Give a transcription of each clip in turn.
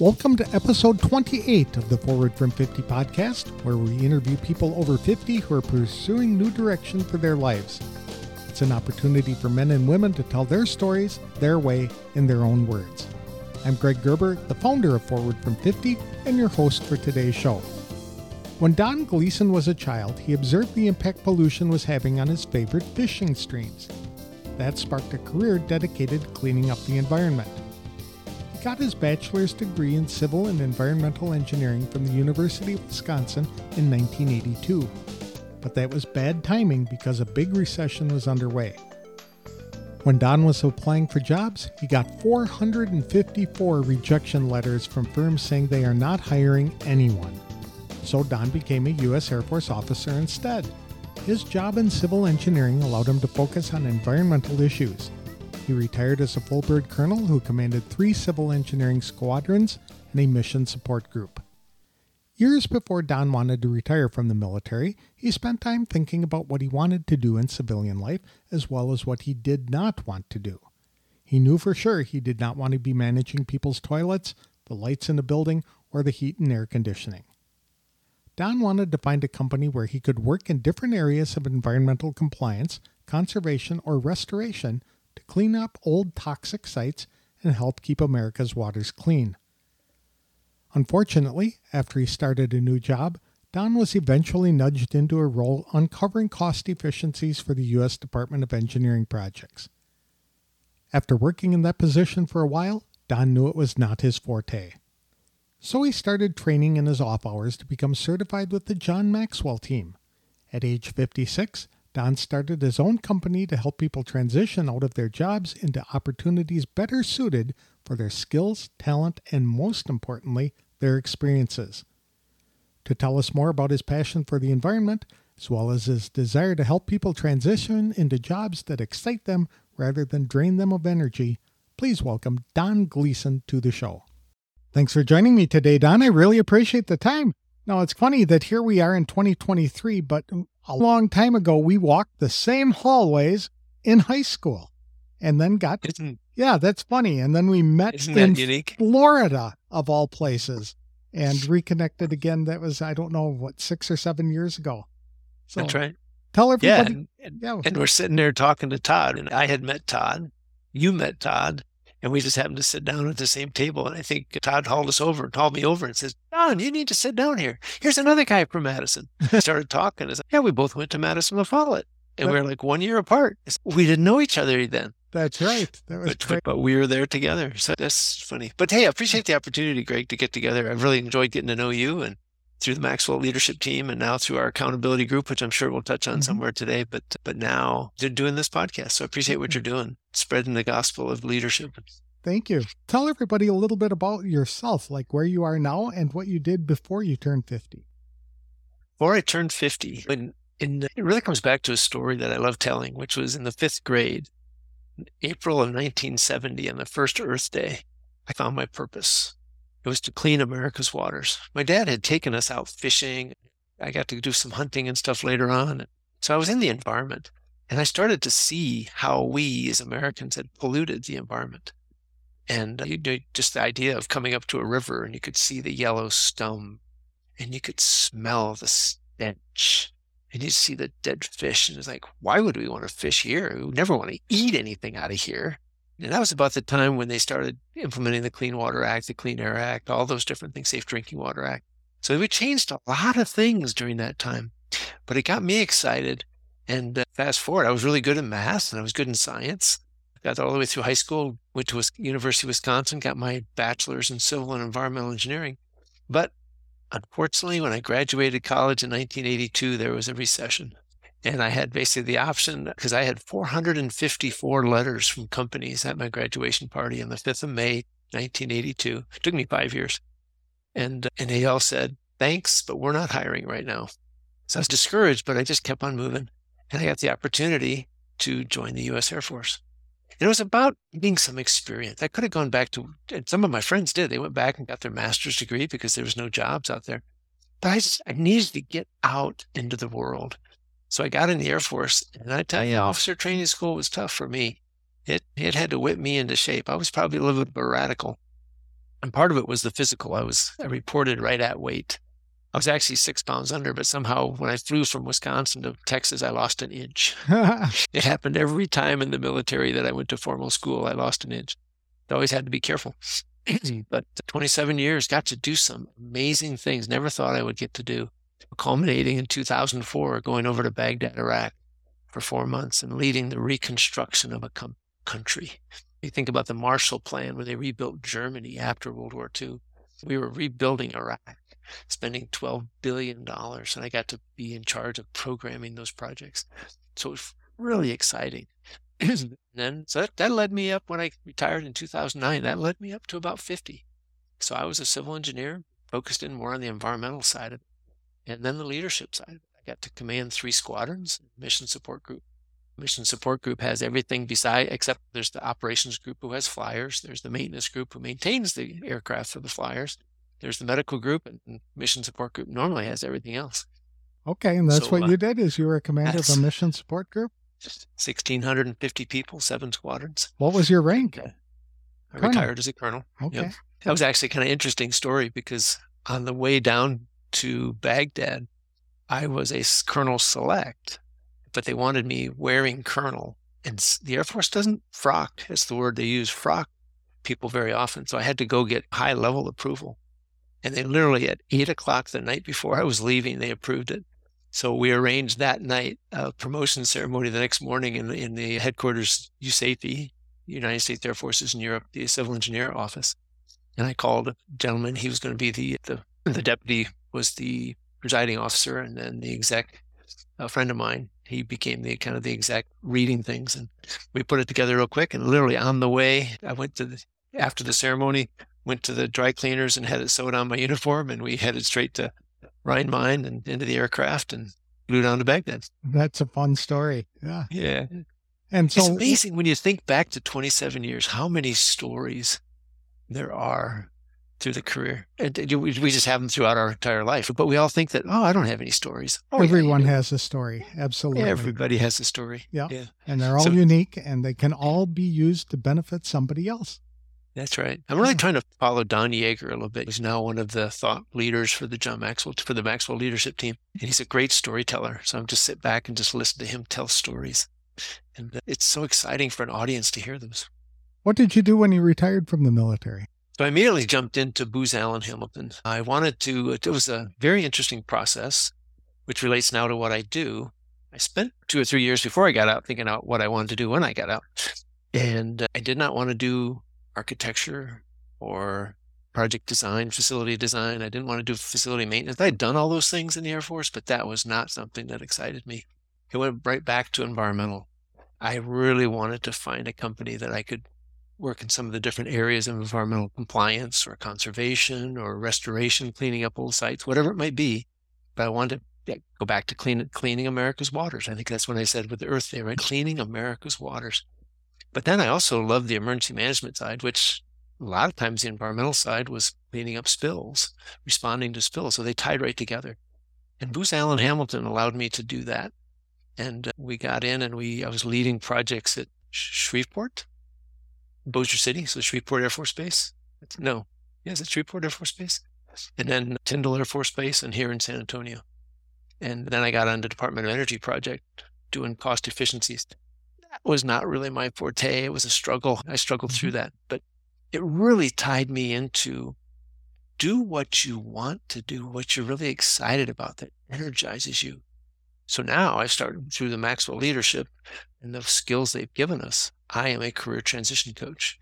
Welcome to episode 28 of the Forward from 50 podcast, where we interview people over 50 who are pursuing new direction for their lives. It's an opportunity for men and women to tell their stories their way in their own words. I'm Greg Gerber, the founder of Forward from 50 and your host for today's show. When Don Gleason was a child, he observed the impact pollution was having on his favorite fishing streams. That sparked a career dedicated to cleaning up the environment. He got his bachelor's degree in civil and environmental engineering from the University of Wisconsin in 1982. But that was bad timing because a big recession was underway. When Don was applying for jobs, he got 454 rejection letters from firms saying they are not hiring anyone. So Don became a U.S. Air Force officer instead. His job in civil engineering allowed him to focus on environmental issues. He retired as a full bird colonel who commanded three civil engineering squadrons and a mission support group. Years before Don wanted to retire from the military, he spent time thinking about what he wanted to do in civilian life as well as what he did not want to do. He knew for sure he did not want to be managing people's toilets, the lights in a building, or the heat and air conditioning. Don wanted to find a company where he could work in different areas of environmental compliance, conservation, or restoration to clean up old toxic sites and help keep America's waters clean. Unfortunately, after he started a new job, Don was eventually nudged into a role uncovering cost efficiencies for the U.S. Department of Engineering projects. After working in that position for a while, Don knew it was not his forte. So he started training in his off hours to become certified with the John Maxwell team. At age 56, Don started his own company to help people transition out of their jobs into opportunities better suited for their skills, talent, and most importantly, their experiences. To tell us more about his passion for the environment, as well as his desire to help people transition into jobs that excite them rather than drain them of energy, please welcome Don Gleason to the show. Thanks for joining me today, Don. I really appreciate the time. Now, it's funny that here we are in 2023, but a long time ago, we walked the same hallways in high school and then got, isn't, yeah, that's funny. And then we met in unique? Florida, of all places, and reconnected again. That was, I don't know, what, six or seven years ago. So that's right. Tell everybody. Yeah and, yeah. and we're sitting there talking to Todd, and I had met Todd. You met Todd and we just happened to sit down at the same table. And I think Todd hauled us over, and called me over and says, Don, you need to sit down here. Here's another guy from Madison. started talking. I said, yeah, we both went to Madison La Follette. And we were like one year apart. We didn't know each other then. That's right. That was but, but we were there together. So that's funny. But hey, I appreciate the opportunity, Greg, to get together. I've really enjoyed getting to know you and through the Maxwell leadership team and now through our accountability group, which I'm sure we'll touch on mm-hmm. somewhere today. But but now they're doing this podcast. So I appreciate what you're doing, spreading the gospel of leadership. Thank you. Tell everybody a little bit about yourself, like where you are now and what you did before you turned 50. Before I turned 50, when in, it really comes back to a story that I love telling, which was in the fifth grade, April of 1970, on the first Earth Day, I found my purpose. It was to clean America's waters. My dad had taken us out fishing. I got to do some hunting and stuff later on. So I was in the environment and I started to see how we as Americans had polluted the environment. And uh, you know, just the idea of coming up to a river and you could see the yellow scum and you could smell the stench and you see the dead fish. And it's like, why would we want to fish here? We never want to eat anything out of here. And that was about the time when they started implementing the Clean Water Act, the Clean Air Act, all those different things, Safe Drinking Water Act. So we changed a lot of things during that time, but it got me excited. And uh, fast forward, I was really good in math and I was good in science got all the way through high school, went to University of Wisconsin, got my bachelor's in civil and environmental engineering. But unfortunately, when I graduated college in 1982, there was a recession. And I had basically the option because I had 454 letters from companies at my graduation party on the 5th of May, 1982. It took me five years. And, uh, and they all said, thanks, but we're not hiring right now. So I was discouraged, but I just kept on moving. And I got the opportunity to join the U.S. Air Force. And it was about getting some experience. I could have gone back to, and some of my friends did. They went back and got their master's degree because there was no jobs out there. But I just, I needed to get out into the world. So I got in the Air Force, and I tell you, officer training school was tough for me. It, it had to whip me into shape. I was probably a little bit of a radical. And part of it was the physical. I was I reported right at weight. I was actually six pounds under, but somehow when I flew from Wisconsin to Texas, I lost an inch. it happened every time in the military that I went to formal school. I lost an inch. I always had to be careful. Hmm. but 27 years, got to do some amazing things. Never thought I would get to do. Culminating in 2004, going over to Baghdad, Iraq for four months and leading the reconstruction of a com- country. You think about the Marshall Plan, where they rebuilt Germany after World War II. We were rebuilding Iraq, spending $12 billion, and I got to be in charge of programming those projects. So it was really exciting. and then, so that, that led me up when I retired in 2009, that led me up to about 50. So I was a civil engineer, focused in more on the environmental side of it, and then the leadership side. I got to command three squadrons, mission support group. Mission support group has everything beside, except there's the operations group who has flyers. There's the maintenance group who maintains the aircraft for the flyers. There's the medical group and mission support group normally has everything else. Okay, and that's so, what uh, you did is you were a commander of a mission support group? 1,650 people, seven squadrons. What was your rank? Uh, I colonel. retired as a colonel. Okay. Yep. That was actually kind of interesting story because on the way down to Baghdad, I was a colonel select, but they wanted me wearing colonel. And the Air Force doesn't frock, it's the word they use, frock people very often. So I had to go get high level approval. And they literally at eight o'clock the night before I was leaving, they approved it. So we arranged that night a promotion ceremony the next morning in in the headquarters USAFE, United States Air Forces in Europe, the civil engineer office. And I called a gentleman. He was going to be the, the, the deputy was the presiding officer and then the exec, a friend of mine. He became the kind of the exec reading things and we put it together real quick. And literally on the way, I went to the, after the ceremony, went to the dry cleaners and had it sewed on my uniform and we headed straight to Rhein-Main and into the aircraft and flew down to Baghdad. That's a fun story. Yeah. Yeah. And so it's amazing when you think back to 27 years, how many stories there are through the career. And we just have them throughout our entire life. But we all think that, oh, I don't have any stories. Oh, Everyone yeah, has a story. Absolutely. Everybody has a story. Yeah. yeah. And they're all so, unique and they can all be used to benefit somebody else. That's right. I'm really trying to follow Don Yaeger a little bit. He's now one of the thought leaders for the John Maxwell for the Maxwell leadership team, and he's a great storyteller. So I'm just sit back and just listen to him tell stories, and uh, it's so exciting for an audience to hear those. What did you do when you retired from the military? So I immediately jumped into Booz Allen Hamilton. I wanted to. It was a very interesting process, which relates now to what I do. I spent two or three years before I got out thinking out what I wanted to do when I got out, and uh, I did not want to do architecture or project design, facility design. I didn't want to do facility maintenance. I'd done all those things in the Air Force, but that was not something that excited me. It went right back to environmental. I really wanted to find a company that I could work in some of the different areas of environmental compliance or conservation or restoration, cleaning up old sites, whatever it might be. But I wanted to go back to clean, cleaning America's waters. I think that's what I said with the Earth Day, right? Cleaning America's waters. But then I also love the emergency management side, which a lot of times the environmental side was cleaning up spills, responding to spills. So they tied right together. And Booz Allen Hamilton allowed me to do that. And uh, we got in and we, I was leading projects at Shreveport, Bossier City, so Shreveport Air Force Base. No, yes, it's Shreveport Air Force Base? And then Tyndall Air Force Base and here in San Antonio. And then I got on the Department of Energy project doing cost efficiencies that was not really my forte. It was a struggle. I struggled through mm-hmm. that, but it really tied me into do what you want to do, what you're really excited about that energizes you. So now I've started through the Maxwell leadership and the skills they've given us. I am a career transition coach.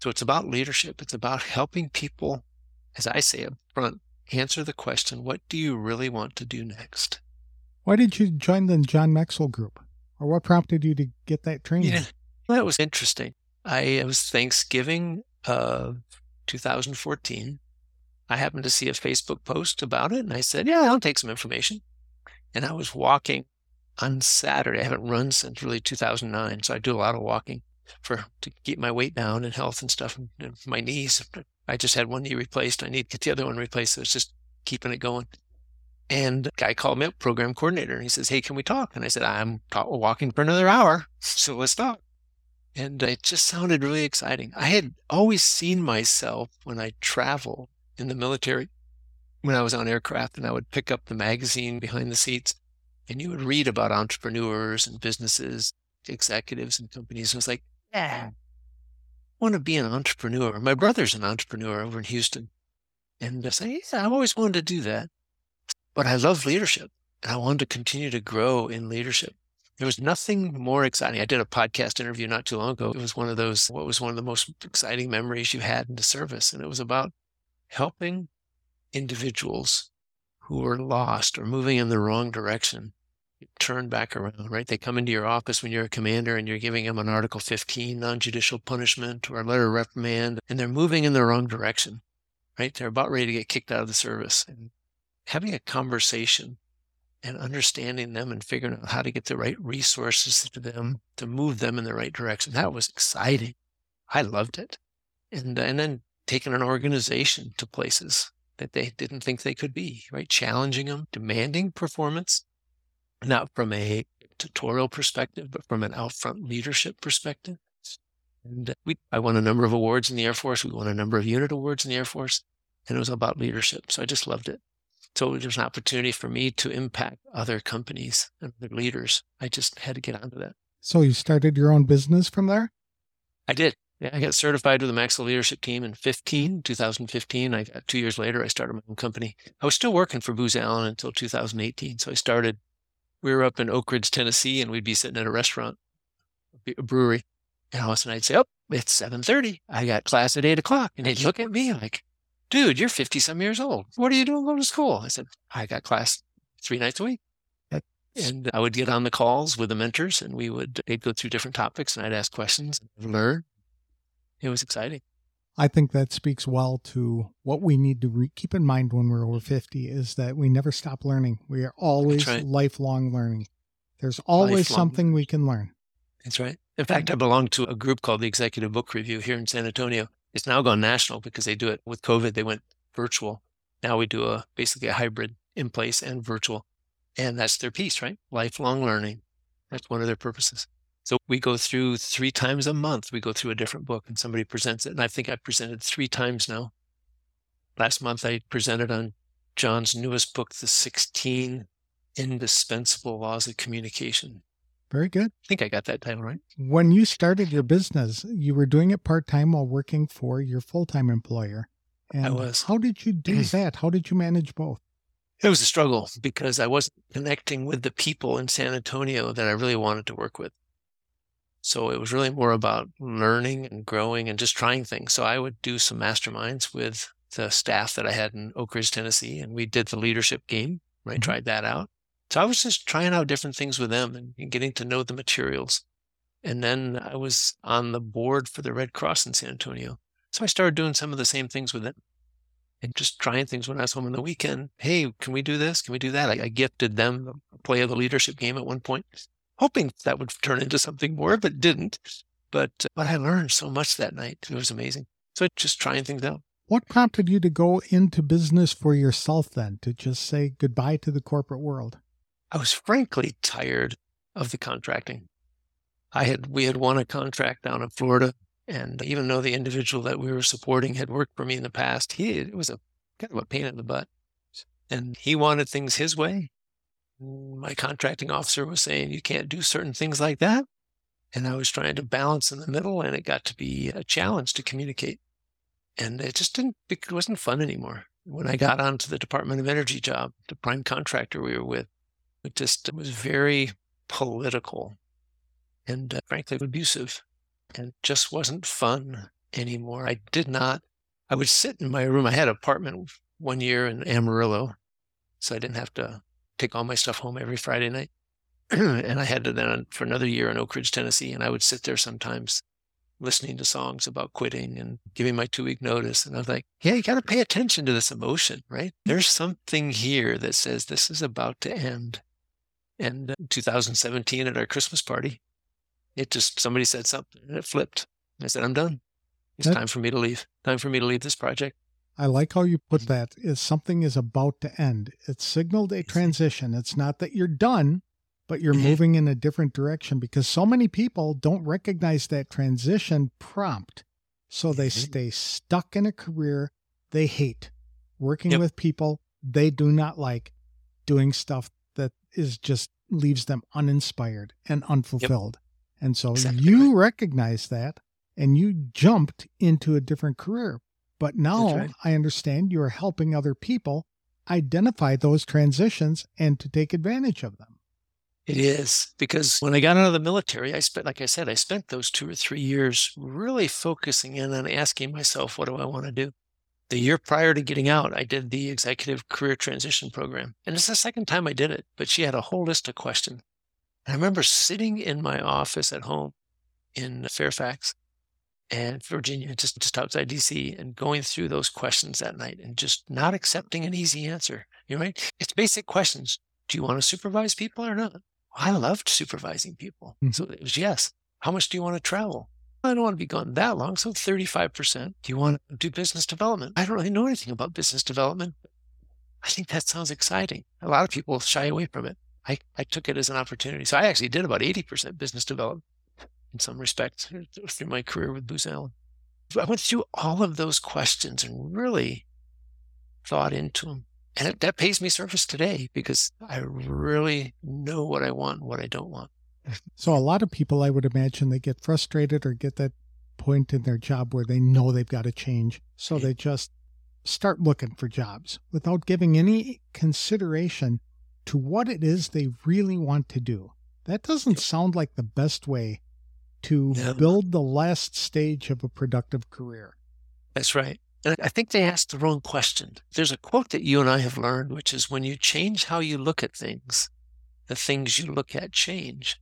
So it's about leadership. It's about helping people, as I say up front, answer the question, what do you really want to do next? Why did you join the John Maxwell group? Or what prompted you to get that training? Yeah, that was interesting. I it was Thanksgiving of 2014. I happened to see a Facebook post about it, and I said, "Yeah, I'll take some information." And I was walking on Saturday. I haven't run since really 2009, so I do a lot of walking for to keep my weight down and health and stuff. And, and my knees, I just had one knee replaced. I need to get the other one replaced. So it's just keeping it going. And a guy called me up, program coordinator, and he says, Hey, can we talk? And I said, I'm walking for another hour. So let's talk. And it just sounded really exciting. I had always seen myself when I travel in the military, when I was on aircraft, and I would pick up the magazine behind the seats, and you would read about entrepreneurs and businesses, executives and companies. And I was like, yeah, I want to be an entrepreneur. My brother's an entrepreneur over in Houston. And I say, yeah, I've always wanted to do that. But I love leadership and I wanted to continue to grow in leadership. There was nothing more exciting. I did a podcast interview not too long ago. It was one of those, what was one of the most exciting memories you had in the service. And it was about helping individuals who were lost or moving in the wrong direction turn back around, right? They come into your office when you're a commander and you're giving them an Article 15 non judicial punishment or a letter of reprimand, and they're moving in the wrong direction, right? They're about ready to get kicked out of the service. And having a conversation and understanding them and figuring out how to get the right resources to them to move them in the right direction. That was exciting. I loved it. And, uh, and then taking an organization to places that they didn't think they could be, right? Challenging them, demanding performance, not from a tutorial perspective, but from an out front leadership perspective. And we, I won a number of awards in the Air Force. We won a number of unit awards in the Air Force, and it was about leadership. So I just loved it. So there's an opportunity for me to impact other companies and their leaders. I just had to get onto that. So you started your own business from there? I did. Yeah, I got certified with the Maxwell Leadership Team in 15, 2015. I got two years later, I started my own company. I was still working for Booz Allen until 2018. So I started, we were up in Oak Ridge, Tennessee, and we'd be sitting at a restaurant, a brewery. And all of a sudden I'd say, oh, it's 7.30. I got class at 8 o'clock. And they'd look at me like, dude, you're 50 some years old. What are you doing going to school? I said, I got class three nights a week. And I would get on the calls with the mentors and we would, they'd go through different topics and I'd ask questions and learn. It was exciting. I think that speaks well to what we need to re- keep in mind when we're over 50 is that we never stop learning. We are always right. lifelong learning. There's always lifelong. something we can learn. That's right. In fact, I belong to a group called the Executive Book Review here in San Antonio. It's now gone national because they do it with COVID. They went virtual. Now we do a basically a hybrid in place and virtual. And that's their piece, right? Lifelong learning. That's one of their purposes. So we go through three times a month. We go through a different book and somebody presents it. And I think I presented three times now. Last month I presented on John's newest book, The 16 Indispensable Laws of Communication. Very good. I think I got that title right. When you started your business, you were doing it part time while working for your full time employer. And I was. How did you do that? How did you manage both? It was a struggle because I wasn't connecting with the people in San Antonio that I really wanted to work with. So it was really more about learning and growing and just trying things. So I would do some masterminds with the staff that I had in Oak Ridge, Tennessee, and we did the leadership game, right? Mm-hmm. Tried that out. So I was just trying out different things with them and getting to know the materials. And then I was on the board for the Red Cross in San Antonio. So I started doing some of the same things with them and just trying things when I was home on the weekend. Hey, can we do this? Can we do that? I, I gifted them a play of the leadership game at one point, hoping that would turn into something more, but didn't. But, uh, but I learned so much that night. It was amazing. So just trying things out. What prompted you to go into business for yourself then, to just say goodbye to the corporate world? I was frankly tired of the contracting. I had we had won a contract down in Florida, and even though the individual that we were supporting had worked for me in the past, he it was a kind of a pain in the butt, and he wanted things his way. My contracting officer was saying you can't do certain things like that, and I was trying to balance in the middle, and it got to be a challenge to communicate, and it just didn't it wasn't fun anymore. When I got onto the Department of Energy job, the prime contractor we were with, it just was very political and uh, frankly abusive and just wasn't fun anymore. I did not, I would sit in my room. I had an apartment one year in Amarillo, so I didn't have to take all my stuff home every Friday night. and I had to then for another year in Oak Ridge, Tennessee, and I would sit there sometimes listening to songs about quitting and giving my two week notice. And I was like, yeah, you got to pay attention to this emotion, right? There's something here that says this is about to end. And 2017 at our Christmas party, it just, somebody said something and it flipped. I said, I'm done. It's that, time for me to leave. Time for me to leave this project. I like how you put that. Is something is about to end. It signaled a transition. It's not that you're done. but you're Mhm. moving in a different direction because so many people don't recognize that transition prompt. So they Mhm. stay stuck in a career they hate, working Yep. with people they do not like, doing stuff that is just leaves them uninspired and unfulfilled. And so Exactly you recognize that and you jumped into a different career. But now right. I understand you're helping other people identify those transitions and to take advantage of them. It is because when I got out of the military, I spent, like I said, I spent those two or three years really focusing in on asking myself, what do I want to do? The year prior to getting out, I did the executive career transition program. And it's the second time I did it, but she had a whole list of questions. And I remember sitting in my office at home in Fairfax and Virginia, just, just outside DC, and going through those questions that night and just not accepting an easy answer. You know, right? It's basic questions. Do you want to supervise people or not? I loved supervising people. Mhm. So it was yes. How much do you want to travel? I don't want to be gone that long. So 35%. Do you want to do business development? I don't really know anything about business development. I think that sounds exciting. A lot of people shy away from it. I, I took it as an opportunity. So I actually did about 80% business development in some respects through my career with Booz Allen. I went through all of those questions and really thought into them. And it, that pays me service today because I really know what I want and what I don't want. So a lot of people, I would imagine, they get frustrated or get that point in their job where they know they've got to change. So they just start looking for jobs without giving any consideration to what it is they really want to do. That doesn't sound like the best way to No. build the last stage of a productive career. That's right. And I think they asked the wrong question. There's a quote that you and I have learned, which is when you change how you look at things, the things you look at change.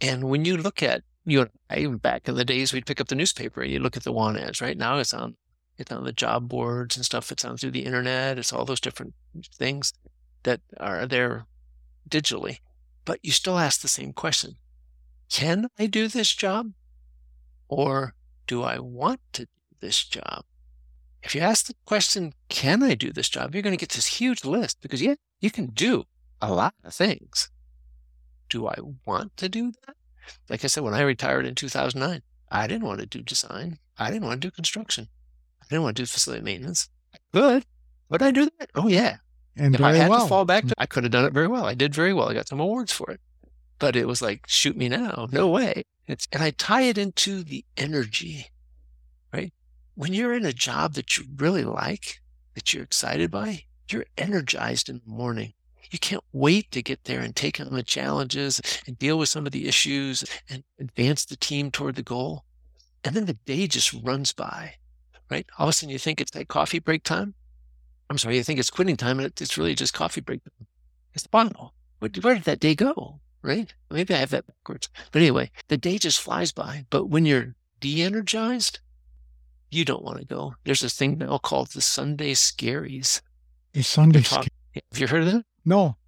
And when you look at, you even back in the days, we'd pick up the newspaper and you look at the want ads. Right now, it's on, it's on the job boards and stuff. It's on through the internet. It's all those different things that are there digitally. But you still ask the same question: Can I do this job, or do I want to do this job? If you ask the question, can I do this job? You're going to get this huge list because, yeah, you can do a lot of things. Do I want to do that? Like I said, when I retired in 2009, I didn't want to do design. I didn't want to do construction. I didn't want to do facility maintenance. I could. Would I do that? Oh, yeah. And If I had well. to fall back mm. to I could have done it very well. I did very well. I got some awards for it. But it was like, shoot me now. No way. It's, and I tie it into the energy, right? When you're in a job that you really like, that you're excited by, you're energized in the morning. You can't wait to get there and take on the challenges and deal with some of the issues and advance the team toward the goal. And then the day just runs by, right? All of a sudden you think it's like coffee break time. I'm sorry, you think it's quitting time and it's really just coffee break time. It's wow, where, where did that day go? Right? Maybe I have that backwards. But anyway, the day just flies by. But when you're de-energized, you don't want to go. There's this thing now called the Sunday Scaries. A Sunday Talk- Have you heard of that? No.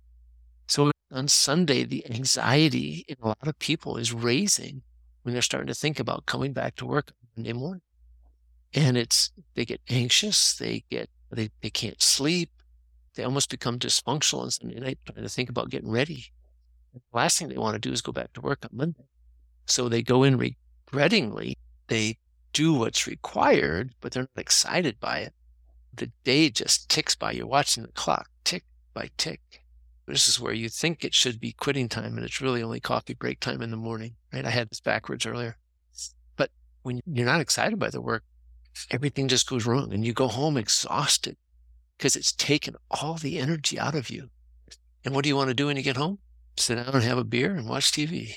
So on Sunday, the anxiety in a lot of people is raising when they're starting to think about coming back to work Monday morning. And it's, they get anxious, they get, they, they can't sleep, they almost become dysfunctional on Sunday night trying to think about getting ready. The last thing they want to do is go back to work on Monday. So they go in regrettingly, they do what's required, but they're not excited by it. The day just ticks by. You're watching the clock tick by tick. This is where you think it should be quitting time, and it's really only coffee break time in the morning, right? I had this backwards earlier. But when you're not excited by the work, everything just goes wrong, and you go home exhausted because it's taken all the energy out of you. And what do you want to do when you get home? Sit down and have a beer and watch TV.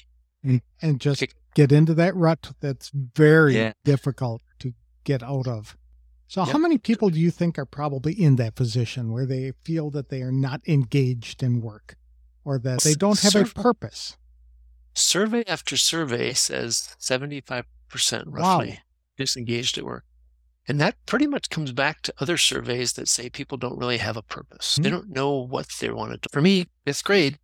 And just Kick- get into that rut that's very Yeah. difficult to get out of. So, how many people do you think are probably in that position where they feel that they are not engaged in work or that they don't have a purpose? Survey after survey says 75% roughly disengaged at work. And that pretty much comes back to other surveys that say people don't really have a purpose. They Hmm. don't know what they want to do. For me, fifth grade,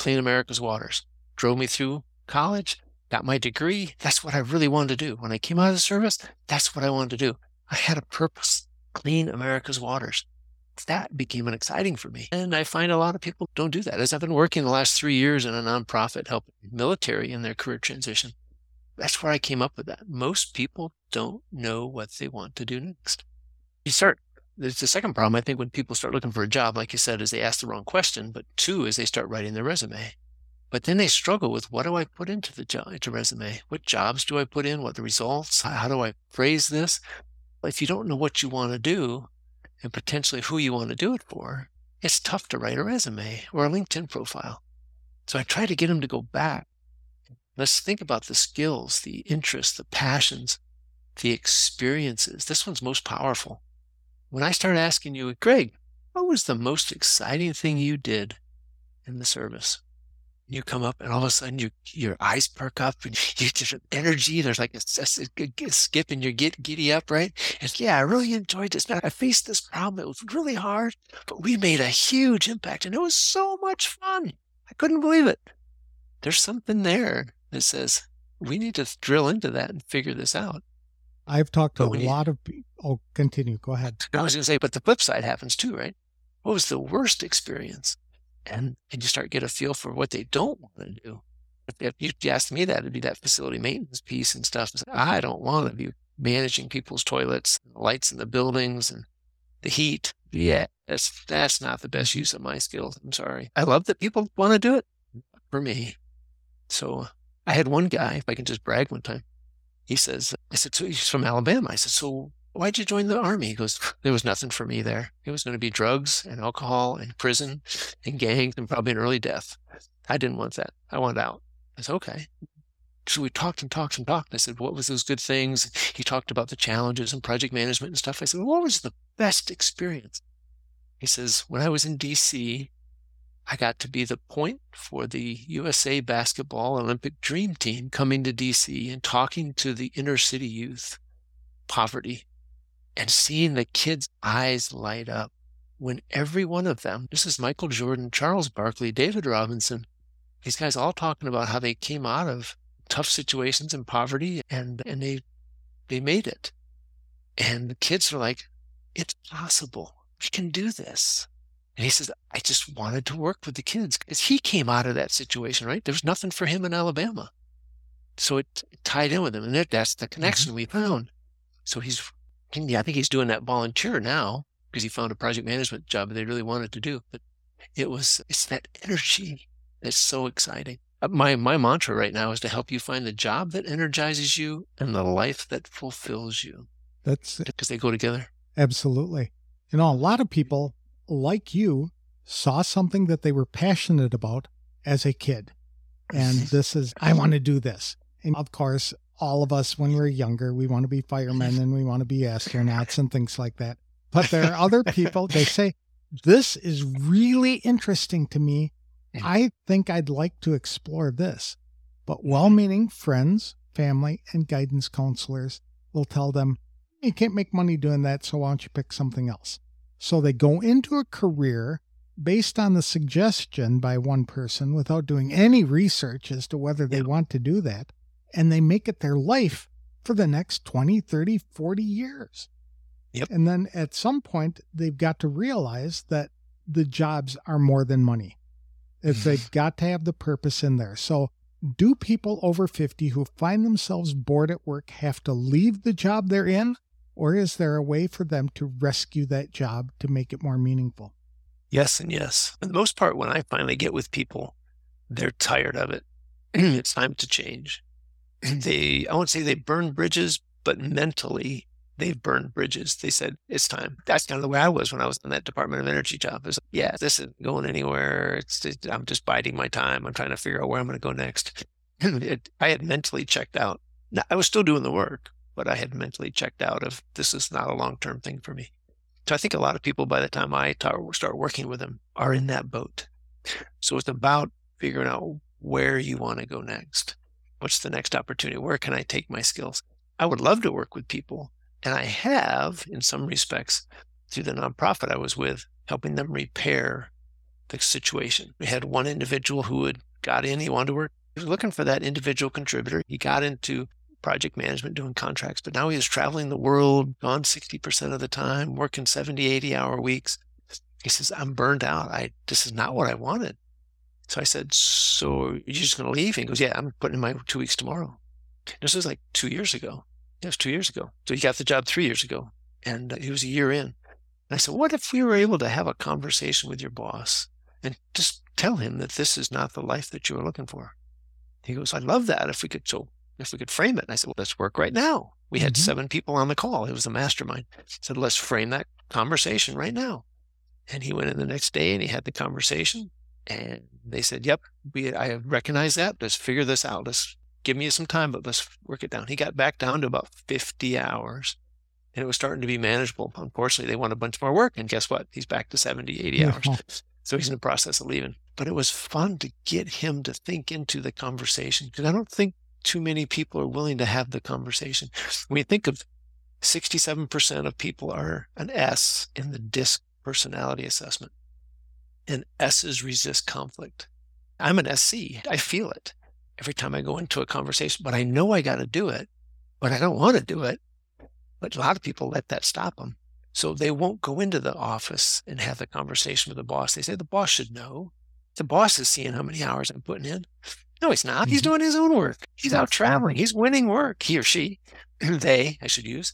Clean America's Waters drove me through college, got my degree. That's what I really wanted to do. When I came out of the service, that's what I wanted to do. I had a purpose. Clean America's Waters. that became an exciting for me. And I find a lot of people don't do that. As I've been working the last three years in a nonprofit helping military in their career transition, that's where I came up with that. Most people don't know what they want to do next. You start, there's the second problem, I think, when people start looking for a job, like you said, is they ask the wrong question. But two is they start writing their resume. But then they struggle with what do I put into the job, into resume? What jobs do I put in? What the results? How do I phrase this? If you don't know what you want to do and potentially who you want to do it for, it's tough to write a resume or a LinkedIn profile. So I try to get them to go back. Let's think about the skills, the interests, the passions, the experiences. This one's most powerful. When I start asking you, Greg, what was the most exciting thing you did in the service? you come up and all of a sudden you, your eyes perk up and you just energy. There's like a, a, a, skip and you get giddy up, right? And yeah, I really enjoyed this. Man, I faced this problem. It was really hard, but we made a huge impact and it was so much fun. I couldn't believe it. There's something there that says we need to drill into that and figure this out. I've talked to a lot of people. Oh, continue. Go ahead. I was going to say, but the flip side happens too, right? What was the worst experience? and and you start get a feel for what they don't want to do. If, if you asked me that, it'd be that facility maintenance piece and stuff. I don't want to be managing people's toilets, the lights in the buildings, and the heat. Yeah, that's that's not the best use of my skills. I'm sorry. I love that people want to do it for me. So I had one guy, if I can just brag one time. He says, I said, so he's from Alabama. I said, so why'd you join the army? He goes, there was nothing for me there. It was going to be drugs and alcohol and prison and gangs and probably an early death. I didn't want that. I wanted out. I said, okay. So we talked and talked and talked. I said, what was those good things? He talked about the challenges and project management and stuff. I said, what was the best experience? He says, when I was in DC, I got to be the point for the USA basketball Olympic dream team coming to DC and talking to the inner city youth, poverty, and seeing the kids' eyes light up when every one of them, this is Michael Jordan, Charles Barkley, David Robinson, these guys all talking about how they came out of tough situations and poverty and, and they, they made it. And the kids are like, it's possible. We can do this. And he says, I just wanted to work with the kids because he came out of that situation, right? There was nothing for him in Alabama. So it, tied in with him. And that's the connection mm-hmm. we found. So he's yeah, I think he's doing that volunteer now because he found a project management job that they really wanted to do. But it was, it's that energy that's so exciting. Uh, my, my mantra right now is to help you find the job that energizes you and the life that fulfills you. That's it. because they go together. Absolutely. You know, a lot of people like you saw something that they were passionate about as a kid. And this is, I want to do this. And of course, all of us when we're younger, we want to be firemen and we want to be astronauts and things like that. But there are other people, they say, this is really interesting to me. I think I'd like to explore this. But mm-hmm. well meaning friends, family, and guidance counselors will tell them, you can't make money doing that, so why don't you pick something else? So they go into a career based on the suggestion by one person without doing any research as to whether they want to do that and they make it their life for the next 20, 30, 40 years. Yep. And then at some point, they've got to realize that the jobs are more than money. If they've got to have the purpose in there. So, do people over 50 who find themselves bored at work have to leave the job they're in? Or is there a way for them to rescue that job to make it more meaningful? Yes, and yes. For the most part, when I finally get with people, they're tired of it. it's time to change. they, I won't say they burned bridges, but mentally they've burned bridges. They said, it's time. That's kind of the way I was when I was in that Department of Energy job. Is was, yeah, this isn't going anywhere. It's just, I'm just biding my time. I'm trying to figure out where I'm going to go next. it, I had mentally checked out. Now, I was still doing the work, but I had mentally checked out of this is not a long term thing for me. So I think a lot of people, by the time I start working with them, are in that boat. So it's about figuring out where you want to go next. What's the next opportunity? Where can I take my skills? I would love to work with people. And I have, in some respects, through the nonprofit I was with, helping them repair the situation. We had one individual who had got in, he wanted to work. He was looking for that individual contributor. He got into project management, doing contracts, but now he traveling the world, gone 60% of the time, working 70, 80 hour weeks. He says, I'm burned out. I this is not what I wanted. So I said, So you're just gonna leave? And he goes, Yeah, I'm putting in my two weeks tomorrow. This was like two years ago. It was two years ago. So he got the job three years ago. And uh, he was a year in. And I said, What if we were able to have a conversation with your boss and just tell him that this is not the life that you were looking for? He goes, I love that. If we could so if we could frame it. And I said, Well, let's work right now. We had mm-hmm. seven people on the call. It was a mastermind. I said, Let's frame that conversation right now. And he went in the next day and he had the conversation. And they said, Yep, we I recognize that. Let's figure this out. Let's give me some time, but let's work it down. He got back down to about 50 hours and it was starting to be manageable. Unfortunately, they want a bunch more work. And guess what? He's back to 70, 80 hours. So he's in the process of leaving. But it was fun to get him to think into the conversation because I don't think too many people are willing to have the conversation. When you think of 67% of people are an S in the DISC personality assessment, and S's resist conflict. I'm an SC. I feel it every time I go into a conversation, but I know I got to do it, but I don't want to do it. But a lot of people let that stop them. So they won't go into the office and have the conversation with the boss. They say the boss should know. The boss is seeing how many hours I'm putting in. No, he's not. He's mm-hmm. doing his own work. He's out traveling. He's winning work. He or she, they, I should use.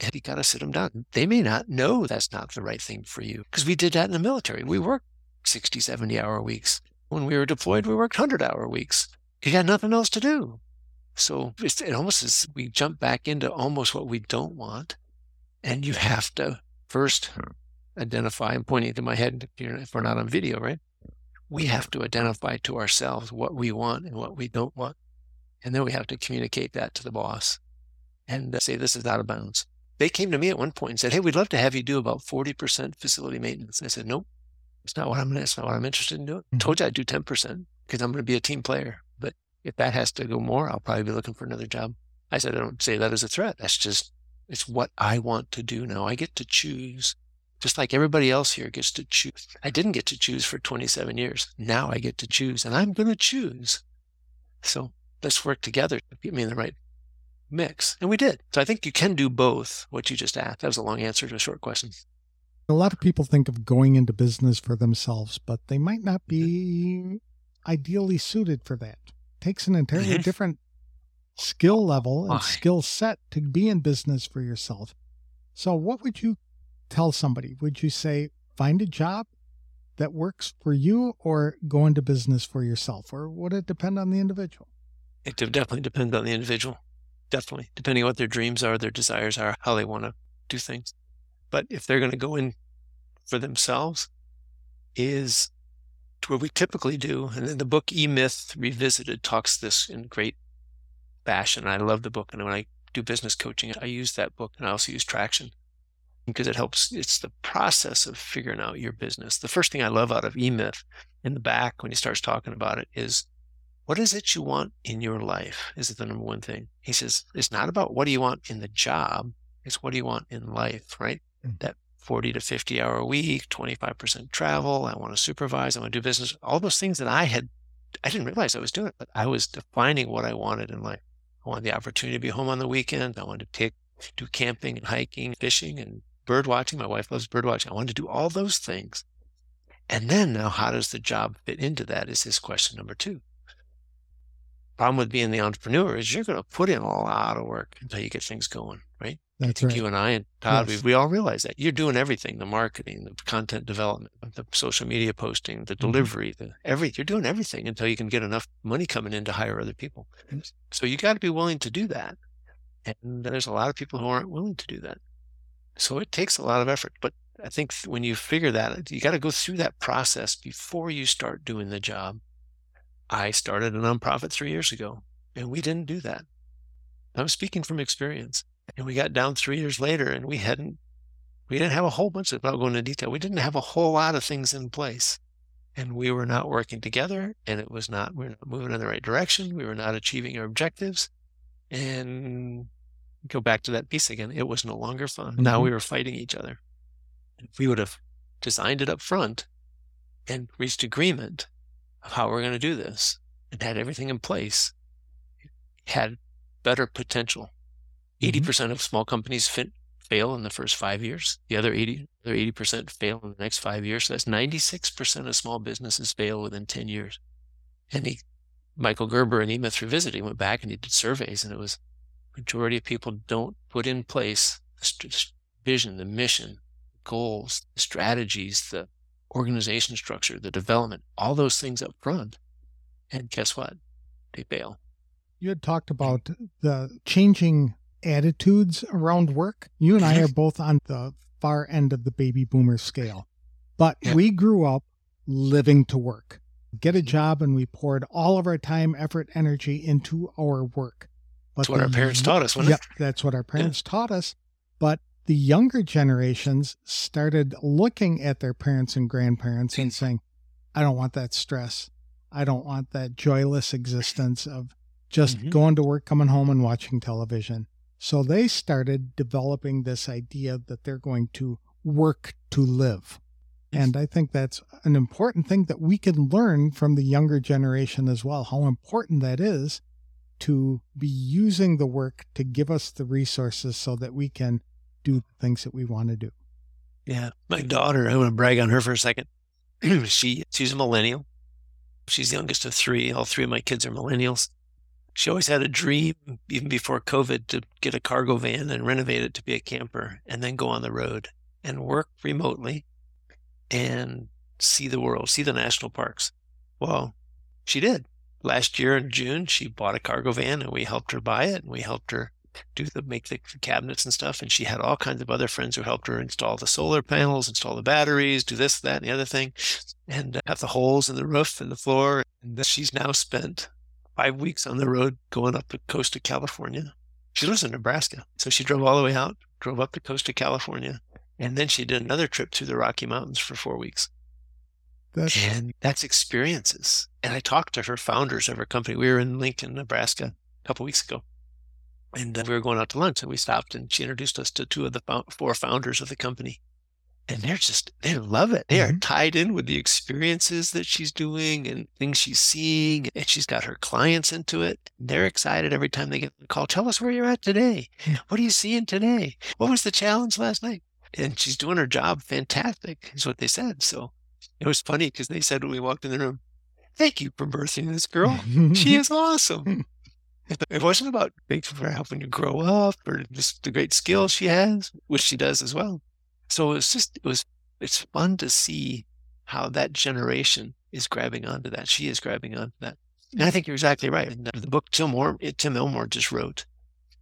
And you got to sit them down. They may not know that's not the right thing for you because we did that in the military. We worked 60, 70 hour weeks. When we were deployed, we worked 100 hour weeks. You got nothing else to do. So it almost is, we jump back into almost what we don't want. And you have to first identify, I'm pointing to my head if we're not on video, right? We have to identify to ourselves what we want and what we don't want. And then we have to communicate that to the boss and uh, say, this is out of bounds. They came to me at one point and said, Hey, we'd love to have you do about 40% facility maintenance. And I said, Nope, it's not what I'm, it's not what I'm interested in doing. Mm-hmm. Told you I'd do 10% because I'm going to be a team player. But if that has to go more, I'll probably be looking for another job. I said, I don't say that as a threat. That's just, it's what I want to do now. I get to choose just like everybody else here gets to choose. I didn't get to choose for 27 years. Now I get to choose, and I'm going to choose. So let's work together to get me in the right mix. And we did. So I think you can do both, what you just asked. That was a long answer to a short question. A lot of people think of going into business for themselves, but they might not be ideally suited for that. It takes an entirely mm-hmm. different skill level and skill set to be in business for yourself. So, what would you tell somebody? Would you say find a job that works for you or go into business for yourself? Or would it depend on the individual? It definitely depends on the individual. Definitely. Depending on what their dreams are, their desires are, how they want to do things. But if they're going to go in for themselves, is what we typically do. And then the book E Myth Revisited talks this in great fashion. I love the book. And when I do business coaching, I use that book and I also use Traction because it helps. It's the process of figuring out your business. The first thing I love out of eMyth in the back when he starts talking about it is what is it you want in your life? Is it the number one thing? He says, it's not about what do you want in the job, it's what do you want in life, right? Mm-hmm. That 40 to 50 hour a week, 25% travel, I want to supervise, I want to do business, all those things that I had, I didn't realize I was doing, but I was defining what I wanted in life. I wanted the opportunity to be home on the weekend. I wanted to take, do camping and hiking, fishing and bird watching. My wife loves bird watching. I wanted to do all those things. And then now, how does the job fit into that? Is his question number two. Problem with being the entrepreneur is you're going to put in a lot of work until you get things going, right? That's right. You and I and Todd, yes. we, we all realize that you're doing everything: the marketing, the content development, the social media posting, the mm-hmm. delivery, the every. You're doing everything until you can get enough money coming in to hire other people. Yes. So you got to be willing to do that. And there's a lot of people who aren't willing to do that. So it takes a lot of effort. But I think when you figure that, uh, you got to go through that process before you start doing the job. I started a nonprofit three years ago, and we didn't do that. I'm speaking from experience. And we got down three years later, and we hadn't, we didn't have a whole bunch of, without going into detail, we didn't have a whole lot of things in place. And we were not working together, and it was not, we were not moving in the right direction. We were not achieving our objectives. And go back to that piece again. It was no longer fun. Mm-hmm. Now we were fighting each other. If we would have designed it up front and reached agreement of how we're going to do this and had everything in place, had better potential. Mm-hmm. 80% of small companies fin- fail in the first five years. The other 80, other 80% fail in the next five years. So that's 96% of small businesses fail within 10 years. And he, Michael Gerber and E-Myth Revisited went back and he did surveys and it was majority of people don't put in place the vision, the mission, the goals, the strategies, the organization structure, the development, all those things up front. And guess what? They fail. You had talked about the changing attitudes around work. You and I are both on the far end of the baby boomer scale, but yeah. we grew up living to work, get a mm-hmm. job, and we poured all of our time, effort, energy into our work. But that's what the, our parents taught us, wasn't yep, it? That's what our parents yeah. taught us. But the younger generations started looking at their parents and grandparents and saying, I don't want that stress. I don't want that joyless existence of just mm-hmm. going to work, coming home, and watching television. So they started developing this idea that they're going to work to live. And I think that's an important thing that we can learn from the younger generation as well, how important that is to be using the work to give us the resources so that we can do the things that we want to do. Yeah. My daughter, I want to brag on her for a second. she she's a millennial. She's the youngest of three. All three of my kids are millennials she always had a dream, even before COVID, to get a cargo van and renovate it to be a camper and then go on the road and work remotely and see the world, see the national parks. Well, she did. Last year in June, she bought a cargo van and we helped her buy it and we helped her do the make the cabinets and stuff. And she had all kinds of other friends who helped her install the solar panels, install the batteries, do this, that, and the other thing, and uh, have the holes in the roof and the floor. And she's now spent five weeks on the road going up the coast of California. She lives in Nebraska. So she drove all the way out, drove up the coast of California, and then she did another trip through the Rocky Mountains for four weeks. That's... And that's experiences. And I talked to her founders of her company. We were in Lincoln, Nebraska a couple weeks ago. And uh, we were going out to lunch and we stopped and she introduced us to two of the four founders of the company and they're just they love it. They mm-hmm. are tied in with the experiences that she's doing and things she's seeing, and she's got her clients into it. They're excited every time they get the call. Tell us where you're at today. What are you seeing today? What was the challenge last night? And she's doing her job fantastic, is what they said. So it was funny because they said when we walked in the room, "Thank you for birthing this girl. she is awesome." It wasn't about thanks for helping you grow up or just the great skills she has, which she does as well so it's just it was it's fun to see how that generation is grabbing onto that. She is grabbing onto that. And I think you're exactly right. In the book Tim, Moore, Tim Elmore just wrote,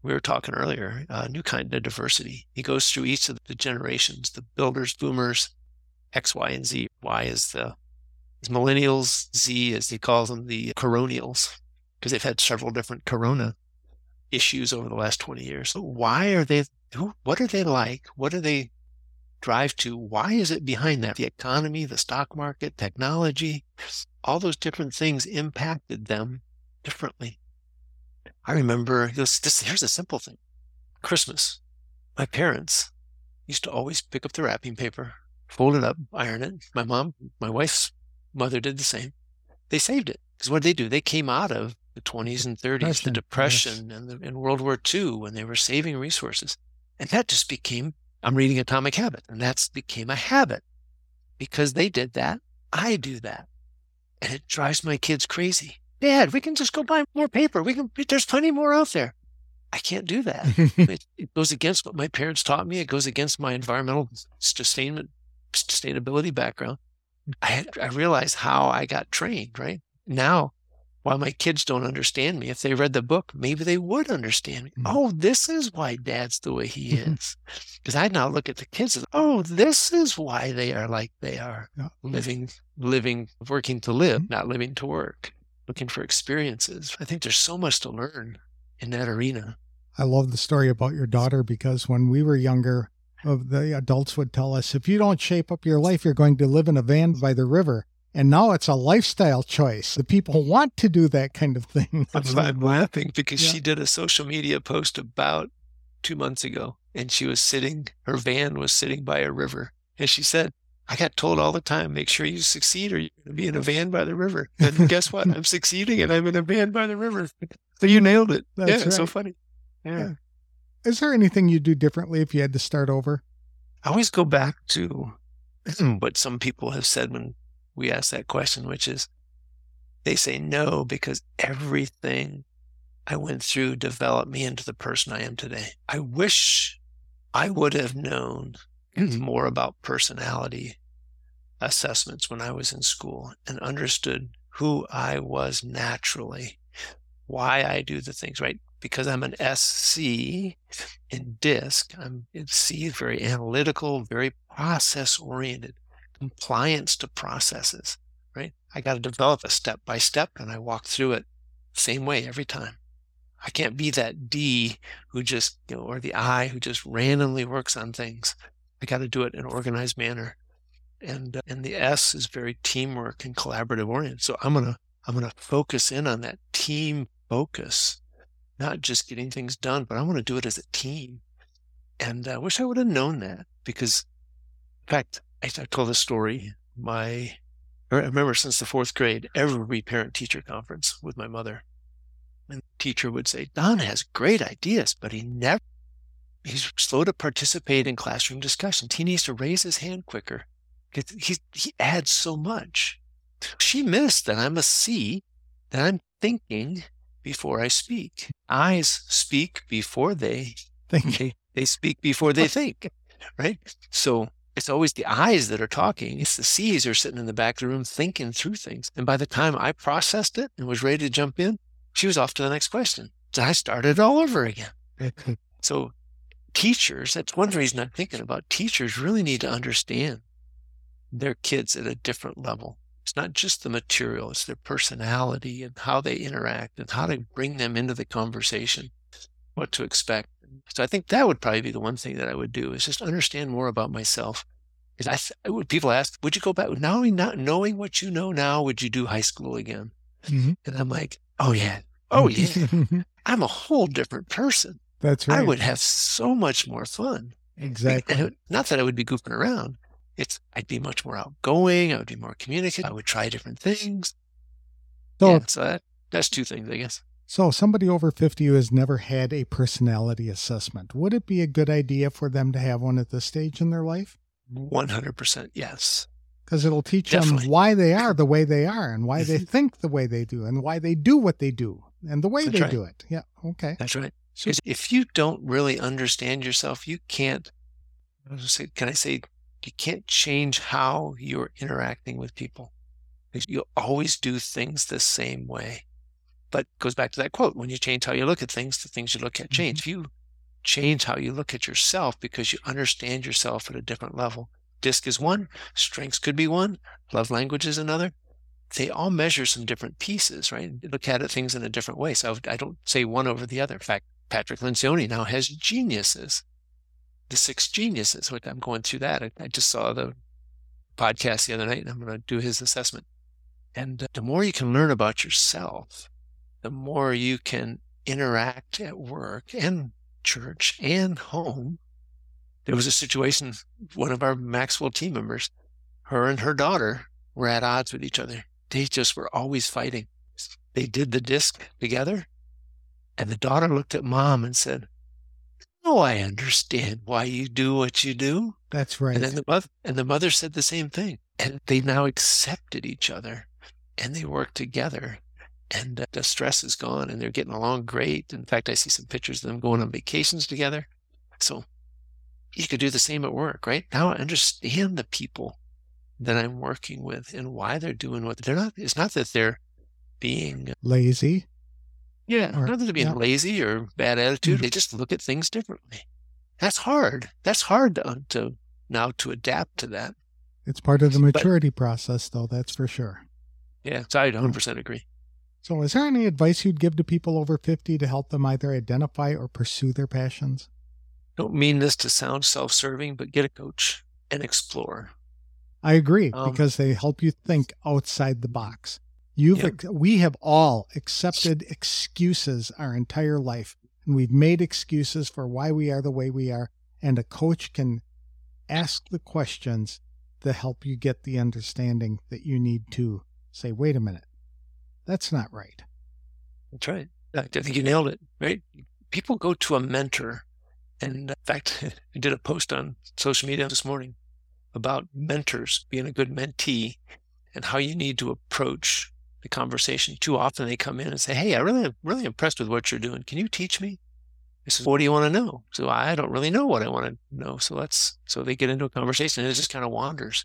we were talking earlier, a new kind of diversity. He goes through each of the generations, the builders, boomers, X, Y, and Z. Y is the is millennials, Z, as he calls them, the coronials, because they've had several different corona issues over the last 20 years. So why are they, who, what are they like? What do they drive to why is it behind that? The economy, the stock market, technology, all those different things impacted them differently. I remember this, this here's a simple thing. Christmas. My parents used to always pick up the wrapping paper, fold it up, iron it. My mom, my wife's mother did the same. They saved it. Because what did they do? They came out of the 20s and 30s, Depression, the Depression, yes. and, the, and World War II when they were saving resources. And that just became I'm reading Atomic Habit, and that's became a habit because they did that. I do that, and it drives my kids crazy. Dad, we can just go buy more paper. We can. There's plenty more out there. I can't do that. it, it, goes against what my parents taught me. It goes against my environmental sustainment sustainability background. I I realize how I got trained. Right now, while my kids don't understand me, if they read the book, maybe they would understand me. Mm-hmm. Oh, this is why dad's the way he mm-hmm. is. Because I now look at the kids and, oh, this is why they are like they are. Yeah. Living, living, working to live, mm-hmm. not living to work, looking for experiences. I think there's so much to learn in that arena. I love the story about your daughter because when we were younger, of the adults would tell us if you don't shape up your life, you're going to live in a van by the river. And now it's a lifestyle choice. The people want to do that kind of thing. I'm, I'm laughing because yeah. she did a social media post about two months ago and she was sitting, her van was sitting by a river. And she said, I got told all the time, make sure you succeed or you're going to be in a van by the river. And guess what? I'm succeeding and I'm in a van by the river. So you nailed it. That's yeah, right. so funny. Yeah. yeah. Is there anything you'd do differently if you had to start over? I always go back to what some people have said when we ask that question, which is they say no because everything I went through developed me into the person I am today. I wish I would have known more about personality assessments when I was in school and understood who I was naturally, why I do the things right. Because I'm an SC in DISC, I'm in C very analytical, very process oriented, compliance to processes, right? I got to develop a step by step and I walk through it same way every time. I can't be that D who just, you know, or the I who just randomly works on things. I got to do it in an organized manner. And, uh, and the S is very teamwork and collaborative oriented. So I'm going to, I'm going to focus in on that team focus, not just getting things done, but I want to do it as a team. And I wish I would have known that because, in fact, I, I told a story. My, I remember since the fourth grade, every parent teacher conference with my mother. And the teacher would say, Don has great ideas, but he never, he's slow to participate in classroom discussions. He needs to raise his hand quicker. He, he adds so much. She missed that I'm a C, that I'm thinking before I speak. I's speak before they think. They, they speak before they think, right? So it's always the I's that are talking. It's the C's are sitting in the back of the room thinking through things. And by the time I processed it and was ready to jump in, she was off to the next question. So I started all over again. so teachers, that's one reason I'm thinking about teachers really need to understand their kids at a different level. It's not just the material, it's their personality and how they interact and how to bring them into the conversation, what to expect. So I think that would probably be the one thing that I would do is just understand more about myself. Because I, would people ask, would you go back now? Not knowing what you know now, would you do high school again? Mm-hmm. And I'm like, oh yeah, oh yeah, I'm a whole different person. That's right. I would have so much more fun. Exactly. Not that I would be goofing around. It's I'd be much more outgoing. I would be more communicative. I would try different things. So, yeah, so that, that's two things, I guess. So, somebody over 50 who has never had a personality assessment, would it be a good idea for them to have one at this stage in their life? 100% yes. Because it'll teach Definitely. them why they are the way they are and why they think the way they do and why they do what they do and the way That's they right. do it. Yeah. Okay. That's right. So if you don't really understand yourself, you can't, can I say, you can't change how you're interacting with people. You'll always do things the same way. But goes back to that quote when you change how you look at things, the things you look at change. Mm-hmm. If you change how you look at yourself because you understand yourself at a different level, disc is one, strengths could be one, love language is another. They all measure some different pieces, right? Look at it, things in a different way. So I don't say one over the other. In fact, Patrick Lencioni now has geniuses, the six geniuses. I'm going through that. I, I just saw the podcast the other night and I'm going to do his assessment. And uh, the more you can learn about yourself, the more you can interact at work and church and home. There was a situation, one of our Maxwell team members, her and her daughter were at odds with each other. They just were always fighting. They did the disc together. And the daughter looked at mom and said, Oh, I understand why you do what you do. That's right. And then the mother and the mother said the same thing. And they now accepted each other and they work together and uh, the stress is gone and they're getting along great. In fact, I see some pictures of them going on vacations together. So you could do the same at work, right? Now I understand the people that I'm working with and why they're doing what they're not. It's not that they're being lazy. Yeah, or, that being yeah. lazy or bad attitude. Mm-hmm. They just look at things differently. That's hard. That's hard to, to now to adapt to that. It's part of the maturity but, process, though. That's for sure. Yeah, so I 100% agree. So, is there any advice you'd give to people over 50 to help them either identify or pursue their passions? Don't mean this to sound self serving, but get a coach and explore. I agree um, because they help you think outside the box. You've yep. we have all accepted excuses our entire life and we've made excuses for why we are the way we are and a coach can ask the questions to help you get the understanding that you need to say wait a minute that's not right. That's right. I think you nailed it, right? People go to a mentor And uh, in fact, I did a post on social media this morning about mentors, being a good mentee, and how you need to approach the conversation. Too often they come in and say, Hey, I really am really impressed with what you're doing. Can you teach me? I says, What do you want to know? So I don't really know what I want to know. So let's so they get into a conversation and it just kind of wanders.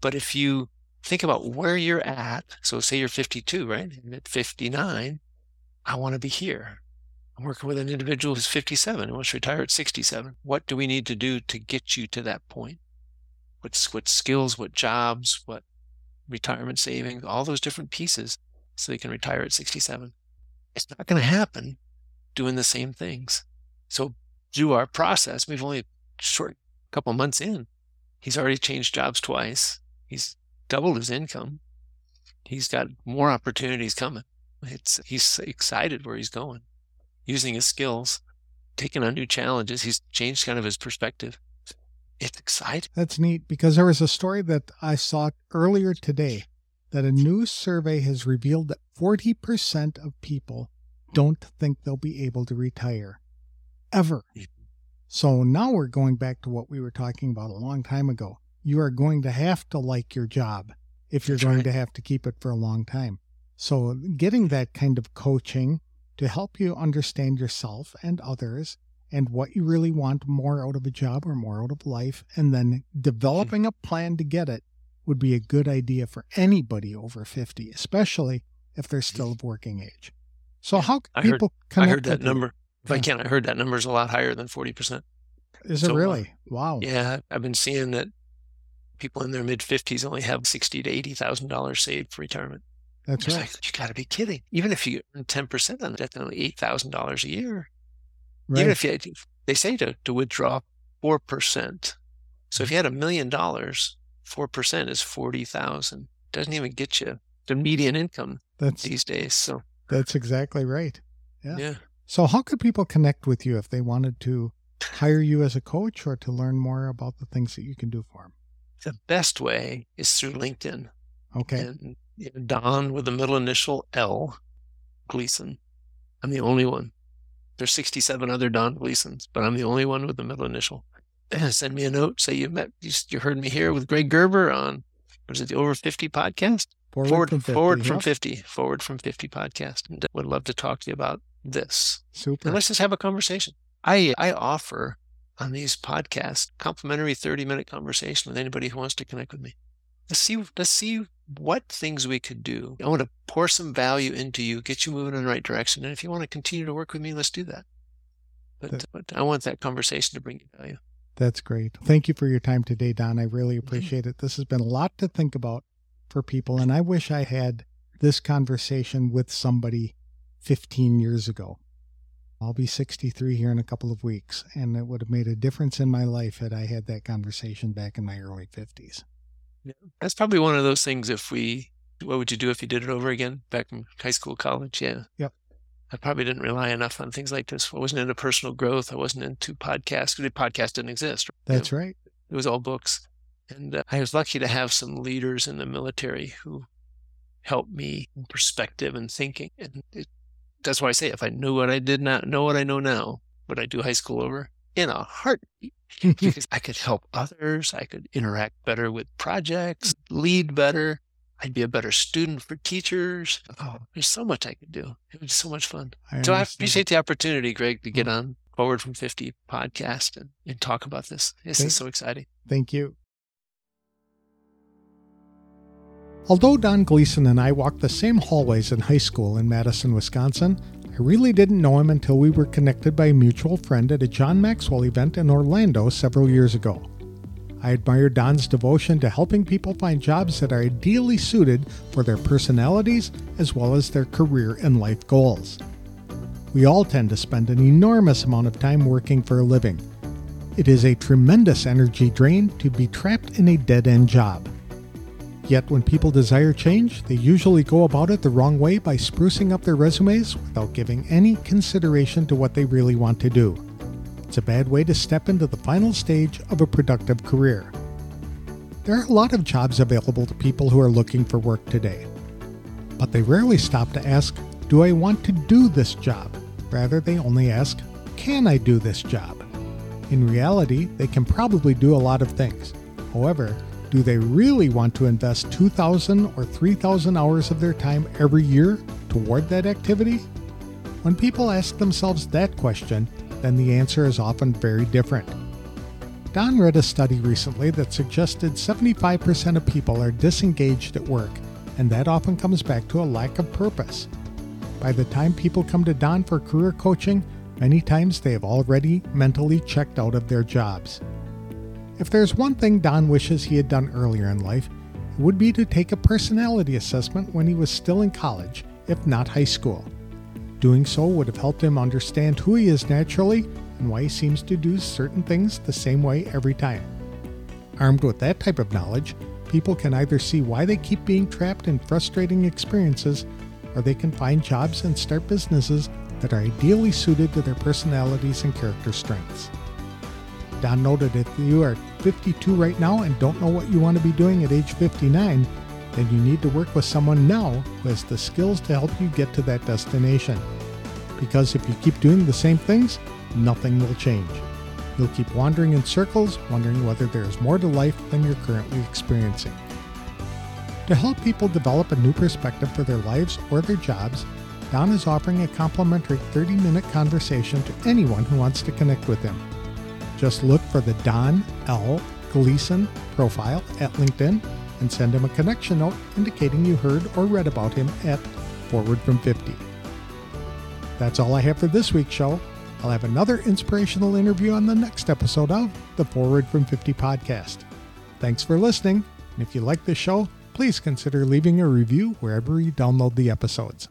But if you think about where you're at, so say you're 52, right? And at 59, I want to be here. I'm working with an individual who's 57 and wants to retire at 67. What do we need to do to get you to that point? What's what skills, what jobs, what retirement savings, all those different pieces so they can retire at 67. It's not going to happen doing the same things. So through our process, we've only a short couple months in, he's already changed jobs twice. He's doubled his income. He's got more opportunities coming. It's he's excited where he's going, using his skills, taking on new challenges. He's changed kind of his perspective. It's exciting. That's neat because there was a story that I saw earlier today that a new survey has revealed that 40% of people don't think they'll be able to retire ever. Mm-hmm. So now we're going back to what we were talking about a long time ago. You are going to have to like your job if you're That's going right. to have to keep it for a long time. So getting that kind of coaching to help you understand yourself and others and what you really want more out of a job or more out of life, and then developing a plan to get it would be a good idea for anybody over 50, especially if they're still of working age. So, how I people heard, I heard that number. If yeah. I can't, I heard that number is a lot higher than 40%. Is so, it uh, really? wow. Yeah, I've been seeing that people in their mid 50s only have sixty to $80,000 saved for retirement. That's right. Like, you got to be kidding. Even if you earn 10% on that, that's only $8,000 a year. Right. Even if you, they say to, to withdraw 4%. So if you had a million dollars, 4% is 40,000. Doesn't even get you the median income that's, these days. So that's exactly right. Yeah. Yeah. So how could people connect with you if they wanted to hire you as a coach or to learn more about the things that you can do for them? The best way is through LinkedIn. Okay. And Don with the middle initial L, Gleason. I'm the only one. There's 67 other Don Gleasons, but I'm the only one with the middle initial. Send me a note. Say you met, you, you heard me here with Greg Gerber on, was it the Over 50 podcast? Forward, forward from 50. Forward from 50. Forward from 50 podcast. And would love to talk to you about this. Super. And let's just have a conversation. I, I offer on these podcasts complimentary 30 minute conversation with anybody who wants to connect with me. Let's see, let's see what things we could do. I want to pour some value into you, get you moving in the right direction. And if you want to continue to work with me, let's do that. But, that, but I want that conversation to bring you value. That's great. Thank you for your time today, Don. I really mm-hmm. appreciate it. This has been a lot to think about for people. Mm-hmm. And I wish I had this conversation with somebody 15 years ago. I'll be 63 here in a couple of weeks, and it would have made a difference in my life had I had that conversation back in my early 50s. That's probably one of those things. If we, what would you do if you did it over again back in high school, college? Yeah. Yep. I probably didn't rely enough on things like this. I wasn't into personal growth. I wasn't into podcasts. The podcast didn't exist. That's right. It was all books. And uh, I was lucky to have some leaders in the military who helped me in perspective and thinking. And it, that's why I say if I knew what I did not know what I know now, would I do high school over? In a heartbeat. because I could help others. I could interact better with projects, lead better. I'd be a better student for teachers. Oh, there's so much I could do. It was so much fun. I so I appreciate the opportunity, Greg, to get mm. on Forward from 50 podcast and, and talk about this. This Thank, is so exciting. Thank you. Although Don Gleason and I walked the same hallways in high school in Madison, Wisconsin, I really didn't know him until we were connected by a mutual friend at a John Maxwell event in Orlando several years ago. I admire Don's devotion to helping people find jobs that are ideally suited for their personalities as well as their career and life goals. We all tend to spend an enormous amount of time working for a living. It is a tremendous energy drain to be trapped in a dead end job. Yet when people desire change, they usually go about it the wrong way by sprucing up their resumes without giving any consideration to what they really want to do. It's a bad way to step into the final stage of a productive career. There are a lot of jobs available to people who are looking for work today. But they rarely stop to ask, Do I want to do this job? Rather, they only ask, Can I do this job? In reality, they can probably do a lot of things. However, do they really want to invest 2,000 or 3,000 hours of their time every year toward that activity? When people ask themselves that question, then the answer is often very different. Don read a study recently that suggested 75% of people are disengaged at work, and that often comes back to a lack of purpose. By the time people come to Don for career coaching, many times they have already mentally checked out of their jobs. If there's one thing Don wishes he had done earlier in life, it would be to take a personality assessment when he was still in college, if not high school. Doing so would have helped him understand who he is naturally and why he seems to do certain things the same way every time. Armed with that type of knowledge, people can either see why they keep being trapped in frustrating experiences, or they can find jobs and start businesses that are ideally suited to their personalities and character strengths. Don noted if you are 52 right now and don't know what you want to be doing at age 59, then you need to work with someone now who has the skills to help you get to that destination. Because if you keep doing the same things, nothing will change. You'll keep wandering in circles, wondering whether there is more to life than you're currently experiencing. To help people develop a new perspective for their lives or their jobs, Don is offering a complimentary 30 minute conversation to anyone who wants to connect with him. Just look for the Don L. Gleason profile at LinkedIn and send him a connection note indicating you heard or read about him at Forward from 50. That's all I have for this week's show. I'll have another inspirational interview on the next episode of the Forward from 50 podcast. Thanks for listening. And if you like this show, please consider leaving a review wherever you download the episodes.